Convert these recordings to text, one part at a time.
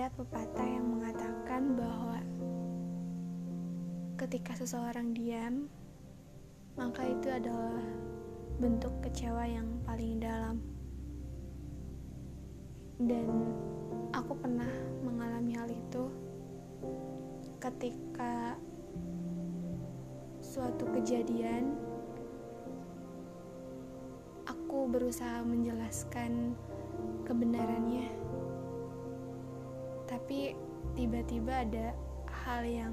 Ada pepatah yang mengatakan bahwa ketika seseorang diam, maka itu adalah bentuk kecewa yang paling dalam. Dan aku pernah mengalami hal itu ketika suatu kejadian aku berusaha menjelaskan kebenarannya tapi tiba-tiba ada hal yang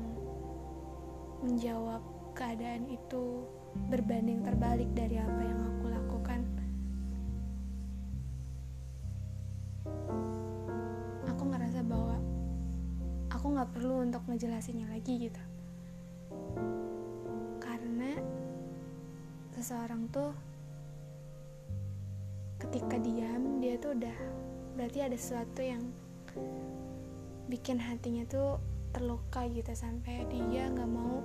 menjawab keadaan itu berbanding terbalik dari apa yang aku lakukan. Aku ngerasa bahwa aku nggak perlu untuk ngejelasinnya lagi gitu. Karena seseorang tuh ketika diam dia tuh udah berarti ada sesuatu yang bikin hatinya tuh terluka gitu sampai dia nggak mau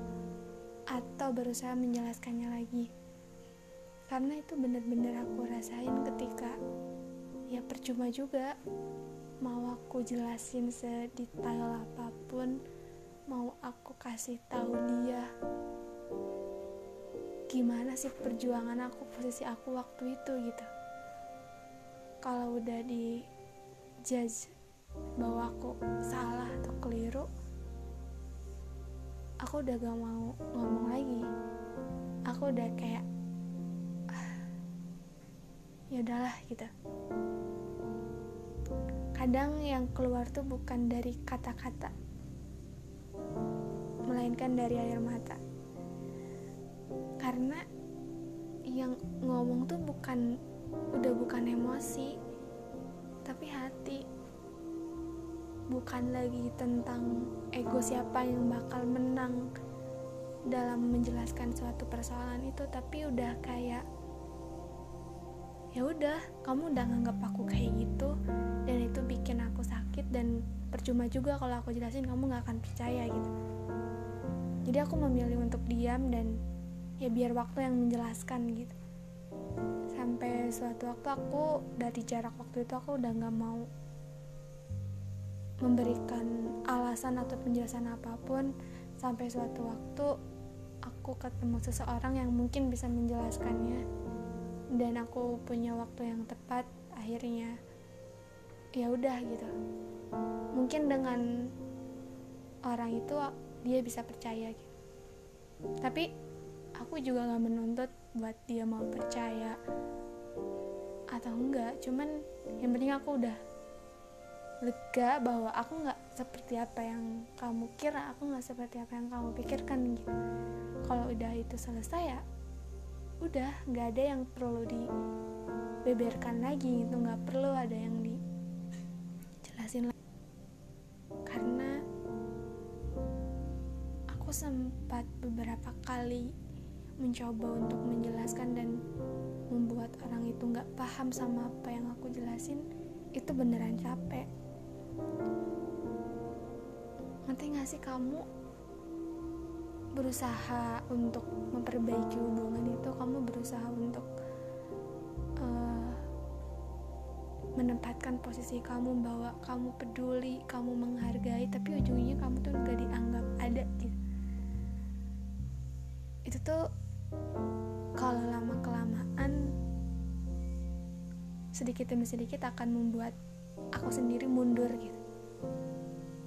atau berusaha menjelaskannya lagi. Karena itu bener-bener aku rasain ketika ya percuma juga mau aku jelasin sedetail apa pun mau aku kasih tahu dia gimana sih perjuangan aku posisi aku waktu itu gitu. Kalau udah di judge bahwa aku salah atau keliru aku udah gak mau ngomong lagi. Aku udah kayak ya udahlah gitu. Kadang yang keluar tuh bukan dari kata-kata melainkan dari air mata. Karena yang ngomong tuh bukan udah bukan emosi tapi hati bukan lagi tentang ego siapa yang bakal menang dalam menjelaskan suatu persoalan itu tapi udah kayak ya udah kamu udah nganggap aku kayak gitu dan itu bikin aku sakit dan percuma juga kalau aku jelasin kamu nggak akan percaya gitu. Jadi aku memilih untuk diam dan ya biar waktu yang menjelaskan gitu. Sampai suatu waktu aku dari jarak waktu itu aku udah nggak mau memberikan alasan atau penjelasan apa pun sampai suatu waktu aku ketemu seseorang yang mungkin bisa menjelaskannya dan aku punya waktu yang tepat akhirnya ya udah gitu. Mungkin dengan orang itu dia bisa percaya gitu. Tapi aku juga gak menuntut buat dia mau percaya atau enggak cuman yang penting aku udah lega bahwa aku nggak seperti apa yang kamu kira aku nggak seperti apa yang kamu pikirkan gitu. Kalau udah itu selesai ya udah nggak ada yang perlu dibeberkan lagi gitu. Nggak perlu ada yang dijelasin lagi. Karena aku sempat beberapa kali mencoba untuk menjelaskan dan membuat orang itu nggak paham sama apa yang aku jelasin itu beneran capek ngerti gak sih kamu berusaha untuk memperbaiki hubungan itu? Kamu berusaha untuk uh, menempatkan posisi kamu bahwa kamu peduli kamu menghargai tapi ujungnya kamu tuh gak dianggap ada gitu. Itu tuh kalau lama kelamaan sedikit demi sedikit akan membuat aku sendiri mundur gitu.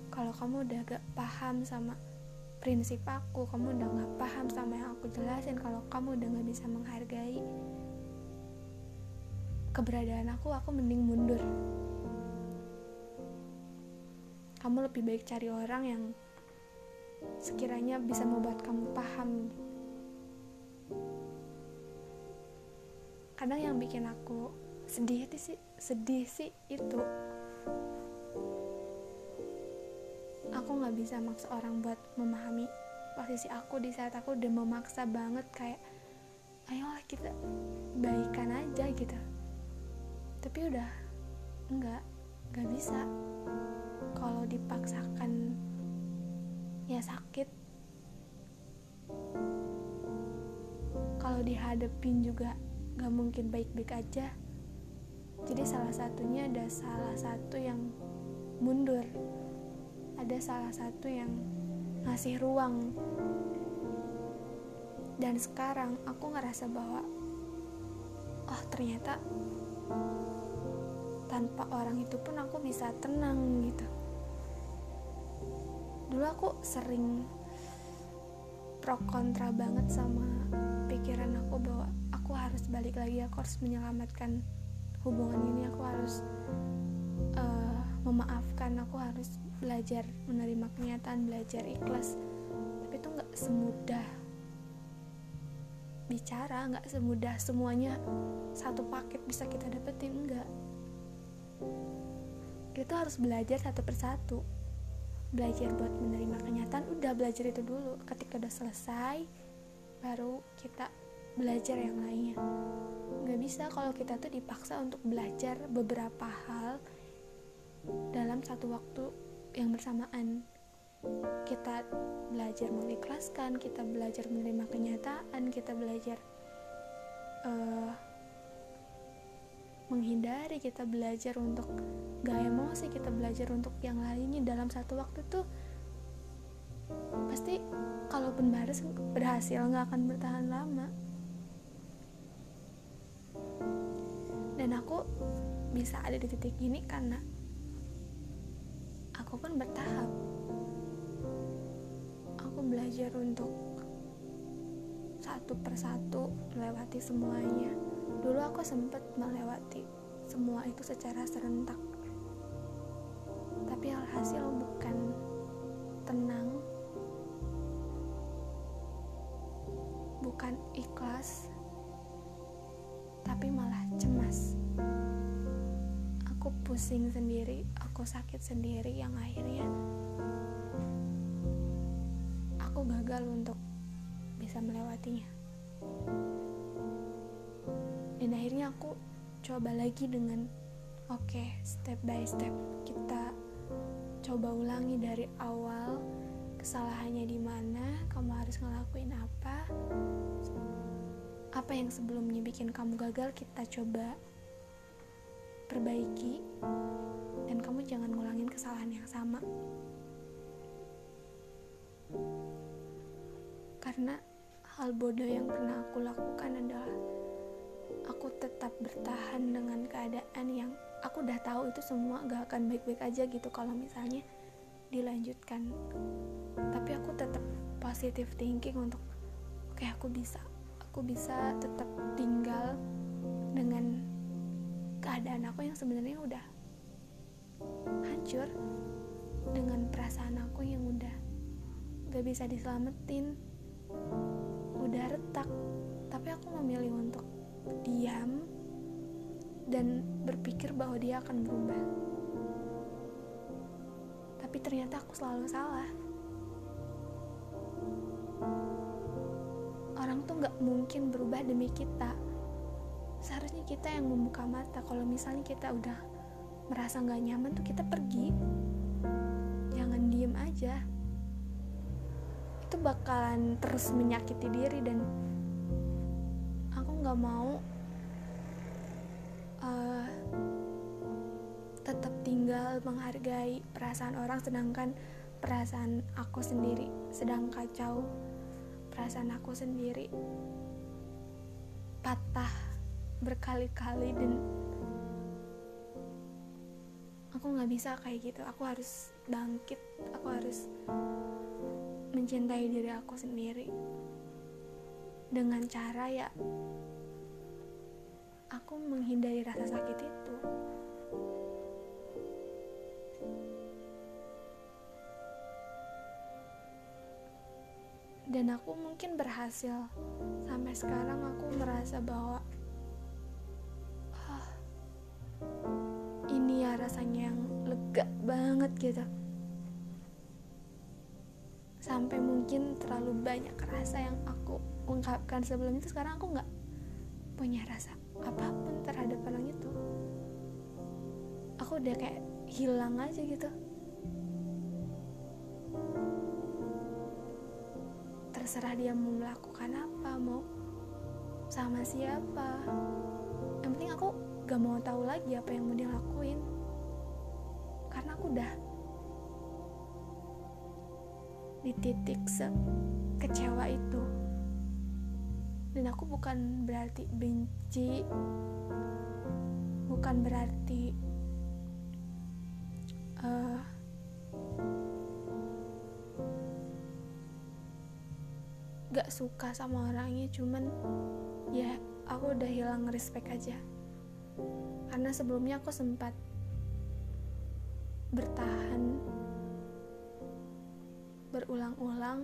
Kalau kamu udah gak paham sama prinsip aku kamu udah gak paham sama yang aku jelasin kalau kamu udah gak bisa menghargai keberadaan aku aku mending mundur. Kamu lebih baik cari orang yang sekiranya bisa membuat kamu paham. Kadang yang bikin aku sedih sih sedih sih itu. Aku nggak bisa maksa orang buat memahami posisi aku di saat aku udah memaksa banget kayak ayolah kita baikan aja gitu. Tapi udah enggak nggak bisa. Kalau dipaksakan ya sakit. Kalau dihadapin juga gak mungkin baik-baik aja jadi salah satunya ada salah satu yang mundur. Ada salah satu yang ngasih ruang. Dan sekarang aku ngerasa bahwa oh ternyata tanpa orang itu pun aku bisa tenang gitu. Dulu aku sering pro kontra banget sama pikiran aku bahwa aku harus balik lagi aku harus menyelamatkan hubungan ini aku harus uh, memaafkan aku harus belajar menerima kenyataan belajar ikhlas. Tapi itu nggak semudah bicara nggak semudah semuanya satu paket bisa kita dapetin enggak kita harus belajar satu persatu. Belajar buat menerima kenyataan udah belajar itu dulu. Ketika udah selesai baru kita belajar yang lainnya. Nggak bisa kalau kita tuh dipaksa untuk belajar beberapa hal dalam satu waktu yang bersamaan. Kita belajar mengikhlaskan kita belajar menerima kenyataan kita belajar uh, menghindari kita belajar untuk gak emosi kita belajar untuk yang lainnya dalam satu waktu tuh pasti kalaupun baris berhasil nggak akan bertahan lama dan aku bisa ada di titik ini karena aku pun bertahap. Aku belajar untuk satu persatu melewati semuanya. Dulu aku sempat melewati semua itu secara serentak. Tapi alhasil bukan tenang. Bukan ikhlas. Tapi malah cemas aku pusing sendiri aku sakit sendiri yang akhirnya aku gagal untuk bisa melewatinya. Dan akhirnya aku coba lagi dengan oke okay, step by step kita coba ulangi dari awal kesalahannya di mana kamu harus ngelakuin apa apa yang sebelumnya bikin kamu gagal kita coba perbaiki dan kamu jangan ngulangin kesalahan yang sama. Karena hal bodoh yang pernah aku lakukan adalah aku tetap bertahan dengan keadaan yang aku udah tahu itu semua gak akan baik-baik aja gitu kalau misalnya dilanjutkan. Tapi aku tetap positive thinking untuk oke okay, aku bisa aku bisa tetap tinggal dengan keadaan aku yang sebenarnya udah hancur dengan perasaan aku yang udah gak bisa diselamatin udah retak tapi aku memilih untuk diam dan berpikir bahwa dia akan berubah. Tapi ternyata aku selalu salah. Orang tuh gak mungkin berubah demi kita. Seharusnya kita yang membuka mata. Kalau misalnya kita udah merasa gak nyaman tuh kita pergi. Jangan diem aja. Itu bakalan terus menyakiti diri dan nggak mau uh, tetap tinggal menghargai perasaan orang sedangkan perasaan aku sendiri sedang kacau perasaan aku sendiri patah berkali-kali dan aku nggak bisa kayak gitu aku harus bangkit aku harus mencintai diri aku sendiri dengan cara ya aku menghindari rasa sakit itu. Dan aku mungkin berhasil. Sampai sekarang aku merasa bahwa lega banget gitu. Sampai mungkin terlalu banyak rasa yang aku ungkapkan sebelum itu sekarang aku nggak punya rasa apa pun terhadap orang itu. Aku udah kayak hilang aja gitu. Terserah dia mau melakukan apa mau sama siapa. Yang penting aku gak mau tahu lagi apa yang mau dia lakuin aku udah di titik sekecewa itu. Dan aku bukan berarti benci bukan berarti uh, gak suka sama orangnya cuman ya aku udah hilang respect aja. Karena sebelumnya aku sempat bertahan berulang-ulang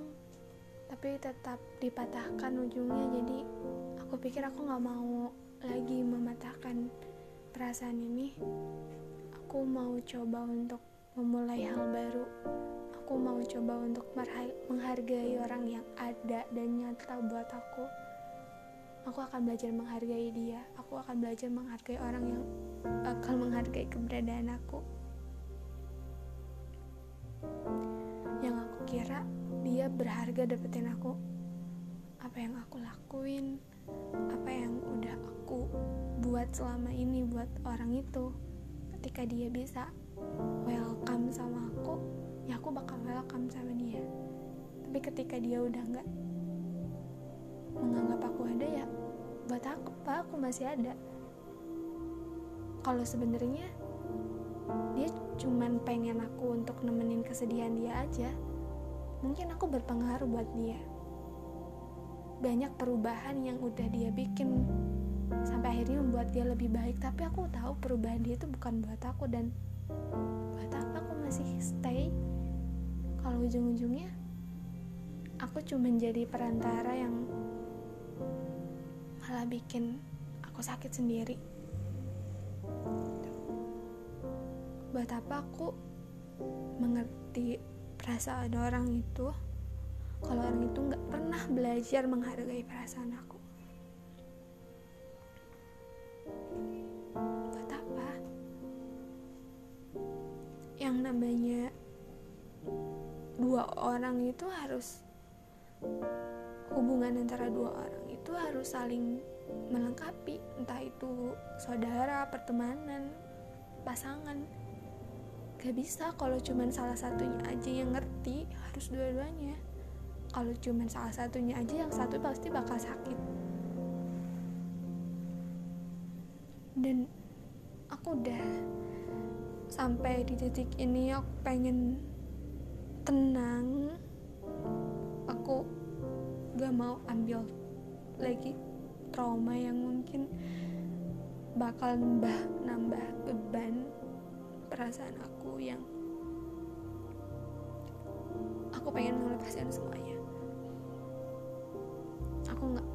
tapi tetap dipatahkan ujungnya. Jadi aku pikir aku gak mau lagi mematahkan perasaan ini. Aku mau coba untuk memulai hal baru. Aku mau coba untuk menghargai orang yang ada dan nyata buat aku. Aku akan belajar menghargai dia. Aku akan belajar menghargai orang yang akan menghargai keberadaan aku dia berharga dapetin aku. Apa yang aku lakuin apa yang udah aku buat selama ini buat orang itu. Ketika dia bisa welcome sama aku ya aku bakal welcome sama dia. Tapi ketika dia udah nggak menganggap aku ada ya buat apa aku masih ada. Kalau sebenarnya dia cuman pengen aku untuk nemenin kesedihan dia aja mungkin aku berpengaruh buat dia. Banyak perubahan yang udah dia bikin sampai akhirnya membuat dia lebih baik. Tapi aku tahu perubahan dia itu bukan buat aku dan buat apa aku masih stay. Kalau ujung-ujungnya aku cuma jadi perantara yang malah bikin aku sakit sendiri. Buat apa aku mengerti perasaan orang itu kalau orang itu nggak pernah belajar menghargai perasaan aku. Buat apa? Yang namanya dua orang itu harus hubungan antara dua orang itu harus saling melengkapi. Entah itu saudara pertemanan pasangan gak bisa kalau cuman salah satunya aja yang ngerti harus dua-duanya. Kalau cuman salah satunya aja yang satu pasti bakal sakit. Dan aku udah sampai di titik ini aku pengen tenang. Aku gak mau ambil lagi trauma yang mungkin bakal nambah nambah beban perasaan aku yang aku pengen melepaskan semuanya. Aku nggak